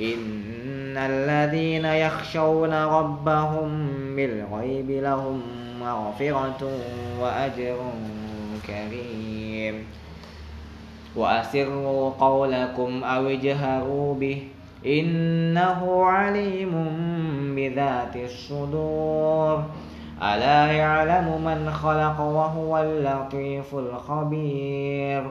إن الذين يخشون ربهم بالغيب لهم مغفرة وأجر كريم. وأسروا قولكم أو اجهروا به إنه عليم بذات الصدور. ألا يعلم من خلق وهو اللطيف الخبير.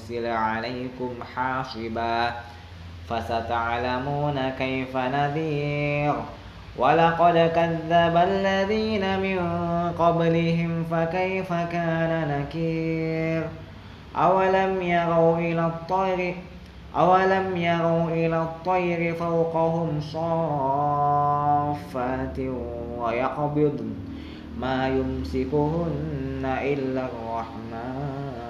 يرسل عليكم حاصبا فستعلمون كيف نذير. ولقد كذب الذين من قبلهم فكيف كان نكير. أولم يروا إلى الطير أولم يروا إلى الطير فوقهم صافات ويقبضن ما يمسكهن إلا الرحمن.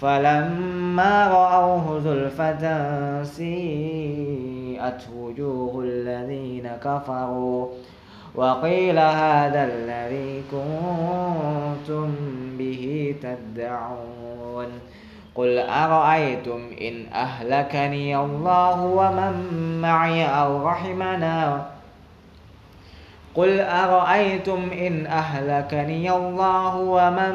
فلما رأوه زلفة سيئت وجوه الذين كفروا وقيل هذا الذي كنتم به تدعون قل أرأيتم إن أهلكني الله ومن معي أو رحمنا قل أرأيتم إن أهلكني الله ومن